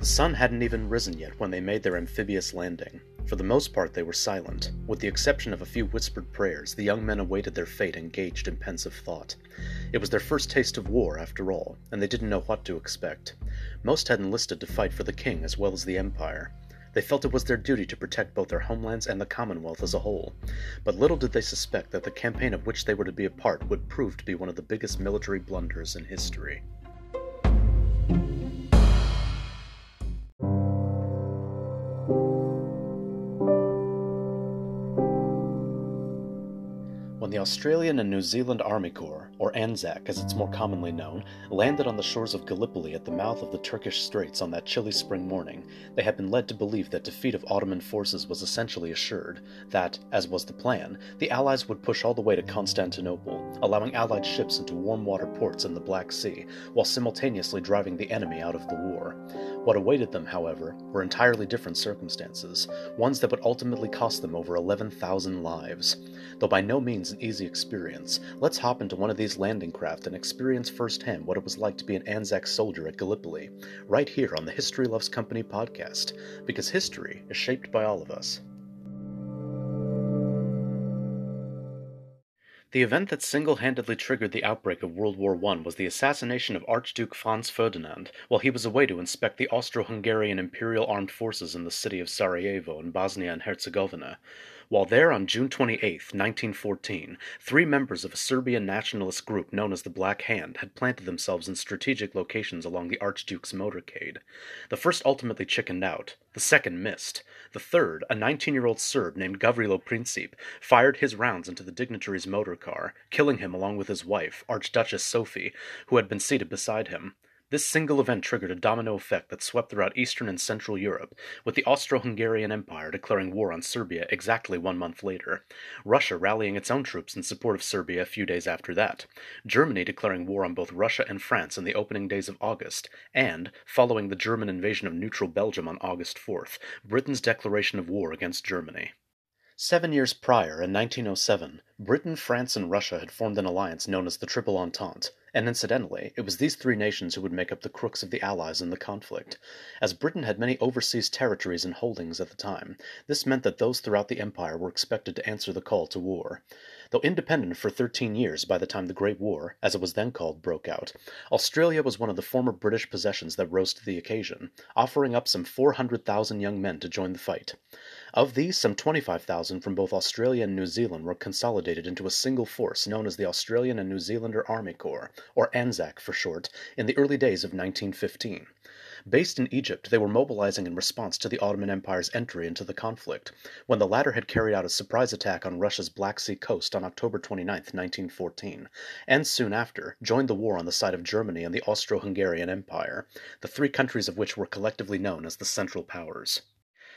The sun hadn't even risen yet when they made their amphibious landing. For the most part, they were silent. With the exception of a few whispered prayers, the young men awaited their fate engaged in pensive thought. It was their first taste of war, after all, and they didn't know what to expect. Most had enlisted to fight for the king as well as the empire. They felt it was their duty to protect both their homelands and the Commonwealth as a whole. But little did they suspect that the campaign of which they were to be a part would prove to be one of the biggest military blunders in history. Australian and New Zealand Army Corps, or ANZAC as it's more commonly known, landed on the shores of Gallipoli at the mouth of the Turkish Straits on that chilly spring morning, they had been led to believe that defeat of Ottoman forces was essentially assured, that, as was the plan, the Allies would push all the way to Constantinople, allowing Allied ships into warm water ports in the Black Sea, while simultaneously driving the enemy out of the war. What awaited them, however, were entirely different circumstances, ones that would ultimately cost them over 11,000 lives. Though by no means an easy experience, let's hop into one of these landing craft and experience firsthand what it was like to be an Anzac soldier at Gallipoli, right here on the History Loves Company podcast, because history is shaped by all of us. The event that single handedly triggered the outbreak of World War I was the assassination of Archduke Franz Ferdinand while he was away to inspect the Austro Hungarian Imperial Armed Forces in the city of Sarajevo in Bosnia and Herzegovina. While there on June 28, 1914, three members of a Serbian nationalist group known as the Black Hand had planted themselves in strategic locations along the Archduke's motorcade. The first ultimately chickened out, the second missed. The third, a 19 year old Serb named Gavrilo Princip, fired his rounds into the dignitary's motor car, killing him along with his wife, Archduchess Sophie, who had been seated beside him. This single event triggered a domino effect that swept throughout Eastern and Central Europe, with the Austro-Hungarian Empire declaring war on Serbia exactly one month later, Russia rallying its own troops in support of Serbia a few days after that, Germany declaring war on both Russia and France in the opening days of August, and, following the German invasion of neutral Belgium on August 4th, Britain's declaration of war against Germany. Seven years prior, in 1907, Britain, France, and Russia had formed an alliance known as the Triple Entente, and incidentally, it was these three nations who would make up the crooks of the Allies in the conflict. As Britain had many overseas territories and holdings at the time, this meant that those throughout the empire were expected to answer the call to war. Though independent for 13 years by the time the Great War, as it was then called, broke out, Australia was one of the former British possessions that rose to the occasion, offering up some 400,000 young men to join the fight. Of these, some 25,000 from both Australia and New Zealand were consolidated into a single force known as the Australian and New Zealander Army Corps, or ANZAC for short, in the early days of 1915. Based in Egypt, they were mobilizing in response to the Ottoman Empire's entry into the conflict, when the latter had carried out a surprise attack on Russia's Black Sea coast on October 29, 1914, and soon after joined the war on the side of Germany and the Austro Hungarian Empire, the three countries of which were collectively known as the Central Powers.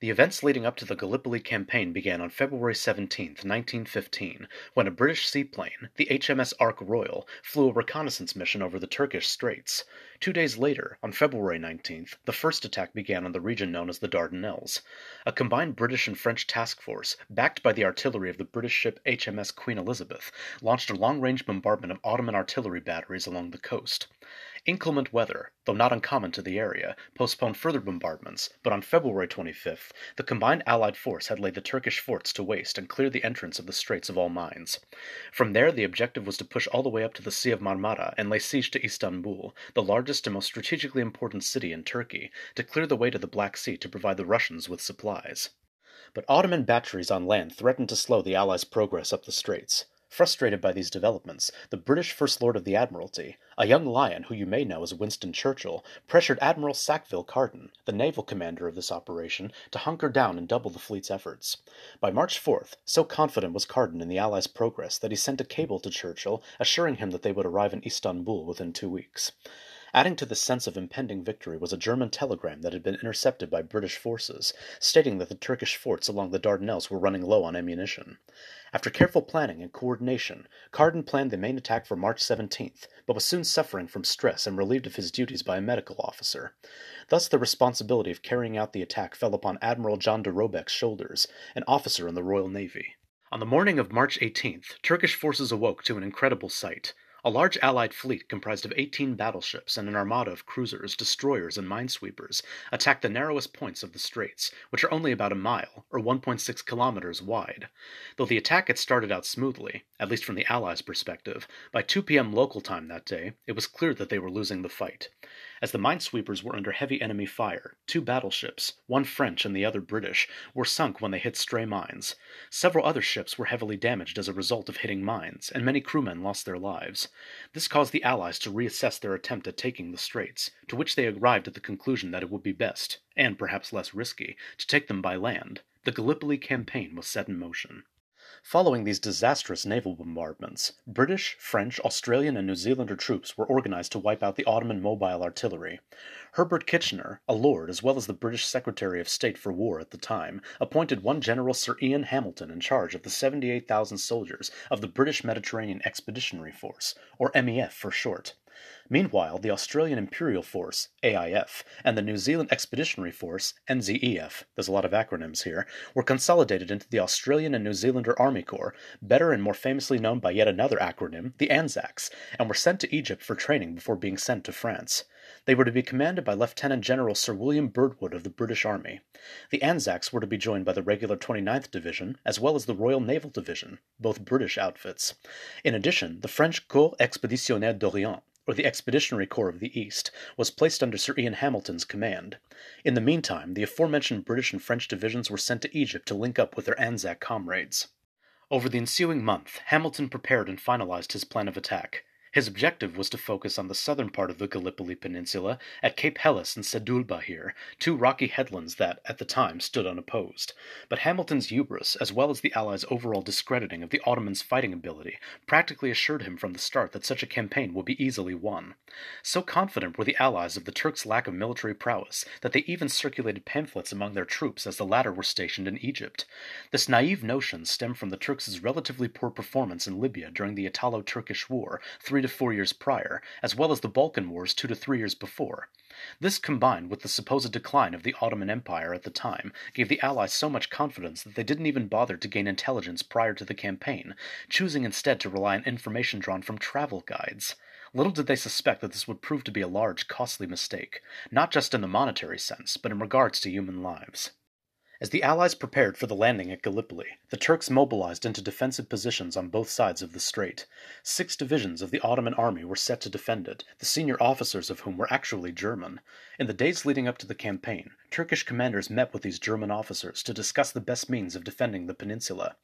The events leading up to the Gallipoli campaign began on February 17, 1915, when a British seaplane, the HMS Ark Royal, flew a reconnaissance mission over the Turkish Straits. Two days later, on February 19th, the first attack began on the region known as the Dardanelles. A combined British and French task force, backed by the artillery of the British ship HMS Queen Elizabeth, launched a long range bombardment of Ottoman artillery batteries along the coast. Inclement weather, though not uncommon to the area, postponed further bombardments, but on February 25th the combined Allied force had laid the Turkish forts to waste and cleared the entrance of the straits of all mines. From there the objective was to push all the way up to the Sea of Marmara and lay siege to Istanbul, the largest and most strategically important city in Turkey, to clear the way to the Black Sea to provide the Russians with supplies. But Ottoman batteries on land threatened to slow the Allies' progress up the straits. Frustrated by these developments, the British First Lord of the Admiralty, a young lion who you may know as Winston Churchill, pressured Admiral Sackville Carden, the naval commander of this operation, to hunker down and double the fleet's efforts. By March 4th, so confident was Carden in the Allies' progress that he sent a cable to Churchill assuring him that they would arrive in Istanbul within two weeks. Adding to this sense of impending victory was a German telegram that had been intercepted by British forces, stating that the Turkish forts along the Dardanelles were running low on ammunition. After careful planning and coordination, Carden planned the main attack for March 17th, but was soon suffering from stress and relieved of his duties by a medical officer. Thus, the responsibility of carrying out the attack fell upon Admiral John de Robeck's shoulders, an officer in the Royal Navy. On the morning of March 18th, Turkish forces awoke to an incredible sight. A large Allied fleet comprised of 18 battleships and an armada of cruisers, destroyers, and minesweepers attacked the narrowest points of the straits, which are only about a mile, or 1.6 kilometers, wide. Though the attack had started out smoothly, at least from the Allies' perspective, by 2 p.m. local time that day, it was clear that they were losing the fight. As the minesweepers were under heavy enemy fire, two battleships, one French and the other British, were sunk when they hit stray mines. Several other ships were heavily damaged as a result of hitting mines, and many crewmen lost their lives. This caused the Allies to reassess their attempt at taking the straits, to which they arrived at the conclusion that it would be best, and perhaps less risky, to take them by land. The Gallipoli campaign was set in motion. Following these disastrous naval bombardments, British, French, Australian, and New Zealander troops were organized to wipe out the Ottoman mobile artillery. Herbert Kitchener, a lord as well as the British Secretary of State for War at the time, appointed one General Sir Ian Hamilton in charge of the 78,000 soldiers of the British Mediterranean Expeditionary Force, or MEF for short. Meanwhile, the Australian Imperial Force (AIF) and the New Zealand Expeditionary Force (NZEF) there's a lot of acronyms here were consolidated into the Australian and New Zealander Army Corps, better and more famously known by yet another acronym, the ANZACs, and were sent to Egypt for training before being sent to France. They were to be commanded by Lieutenant General Sir William Birdwood of the British Army. The Anzacs were to be joined by the regular 29th Division, as well as the Royal Naval Division, both British outfits. In addition, the French Corps Expeditionnaire d'Orient or the Expeditionary Corps of the East, was placed under Sir Ian Hamilton's command. In the meantime, the aforementioned British and French divisions were sent to Egypt to link up with their Anzac comrades. Over the ensuing month, Hamilton prepared and finalized his plan of attack. His objective was to focus on the southern part of the Gallipoli Peninsula at Cape Helles and Sedulbahir, two rocky headlands that, at the time, stood unopposed. But Hamilton's hubris, as well as the Allies' overall discrediting of the Ottomans' fighting ability, practically assured him from the start that such a campaign would be easily won. So confident were the Allies of the Turks' lack of military prowess that they even circulated pamphlets among their troops as the latter were stationed in Egypt. This naive notion stemmed from the Turks' relatively poor performance in Libya during the Italo Turkish War three to four years prior, as well as the Balkan Wars two to three years before. This, combined with the supposed decline of the Ottoman Empire at the time, gave the Allies so much confidence that they didn't even bother to gain intelligence prior to the campaign, choosing instead to rely on information drawn from travel guides. Little did they suspect that this would prove to be a large, costly mistake, not just in the monetary sense, but in regards to human lives. As the Allies prepared for the landing at Gallipoli, the Turks mobilized into defensive positions on both sides of the strait. Six divisions of the Ottoman army were set to defend it, the senior officers of whom were actually German. In the days leading up to the campaign, Turkish commanders met with these German officers to discuss the best means of defending the peninsula.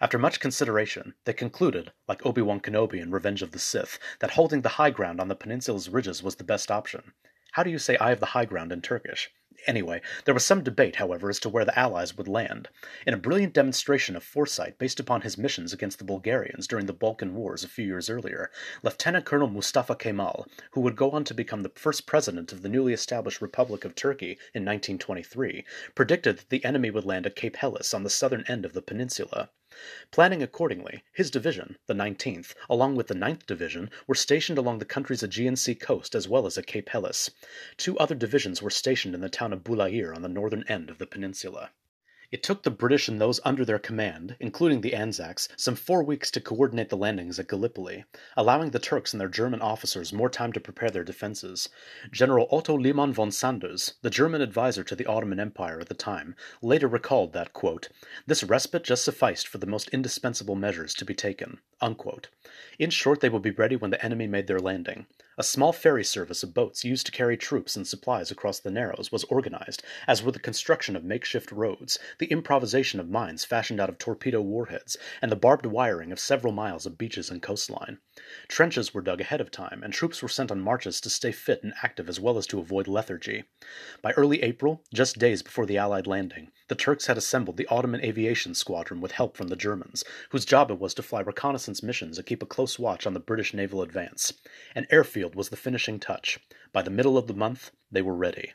After much consideration, they concluded, like Obi Wan Kenobi in Revenge of the Sith, that holding the high ground on the peninsula's ridges was the best option. How do you say I have the high ground in Turkish? Anyway, there was some debate, however, as to where the Allies would land. In a brilliant demonstration of foresight based upon his missions against the Bulgarians during the Balkan Wars a few years earlier, Lieutenant Colonel Mustafa Kemal, who would go on to become the first president of the newly established Republic of Turkey in 1923, predicted that the enemy would land at Cape Helles on the southern end of the peninsula. Planning accordingly, his division, the 19th, along with the 9th Division, were stationed along the country's Aegean Sea coast as well as at Cape Helles. Two other divisions were stationed in the town of Boulayr on the northern end of the peninsula. It took the British and those under their command, including the Anzacs, some four weeks to coordinate the landings at Gallipoli, allowing the Turks and their German officers more time to prepare their defenses. General Otto Liman von Sanders, the German advisor to the Ottoman Empire at the time, later recalled that, This respite just sufficed for the most indispensable measures to be taken. Unquote. In short, they would be ready when the enemy made their landing. A small ferry service of boats used to carry troops and supplies across the Narrows was organized, as were the construction of makeshift roads, the improvisation of mines fashioned out of torpedo warheads, and the barbed wiring of several miles of beaches and coastline. Trenches were dug ahead of time, and troops were sent on marches to stay fit and active as well as to avoid lethargy. By early April, just days before the Allied landing, the Turks had assembled the Ottoman aviation squadron with help from the Germans, whose job it was to fly reconnaissance missions and keep a close watch on the British naval advance. An airfield was the finishing touch. By the middle of the month, they were ready.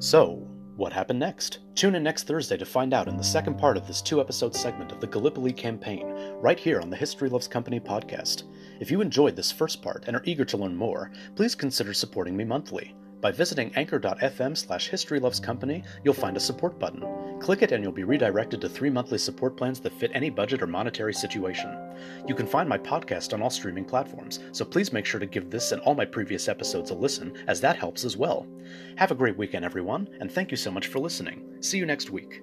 So, what happened next? Tune in next Thursday to find out in the second part of this two episode segment of the Gallipoli campaign, right here on the History Loves Company podcast. If you enjoyed this first part and are eager to learn more, please consider supporting me monthly. By visiting anchor.fm slash historylovescompany, you'll find a support button. Click it and you'll be redirected to three monthly support plans that fit any budget or monetary situation. You can find my podcast on all streaming platforms, so please make sure to give this and all my previous episodes a listen, as that helps as well. Have a great weekend, everyone, and thank you so much for listening. See you next week.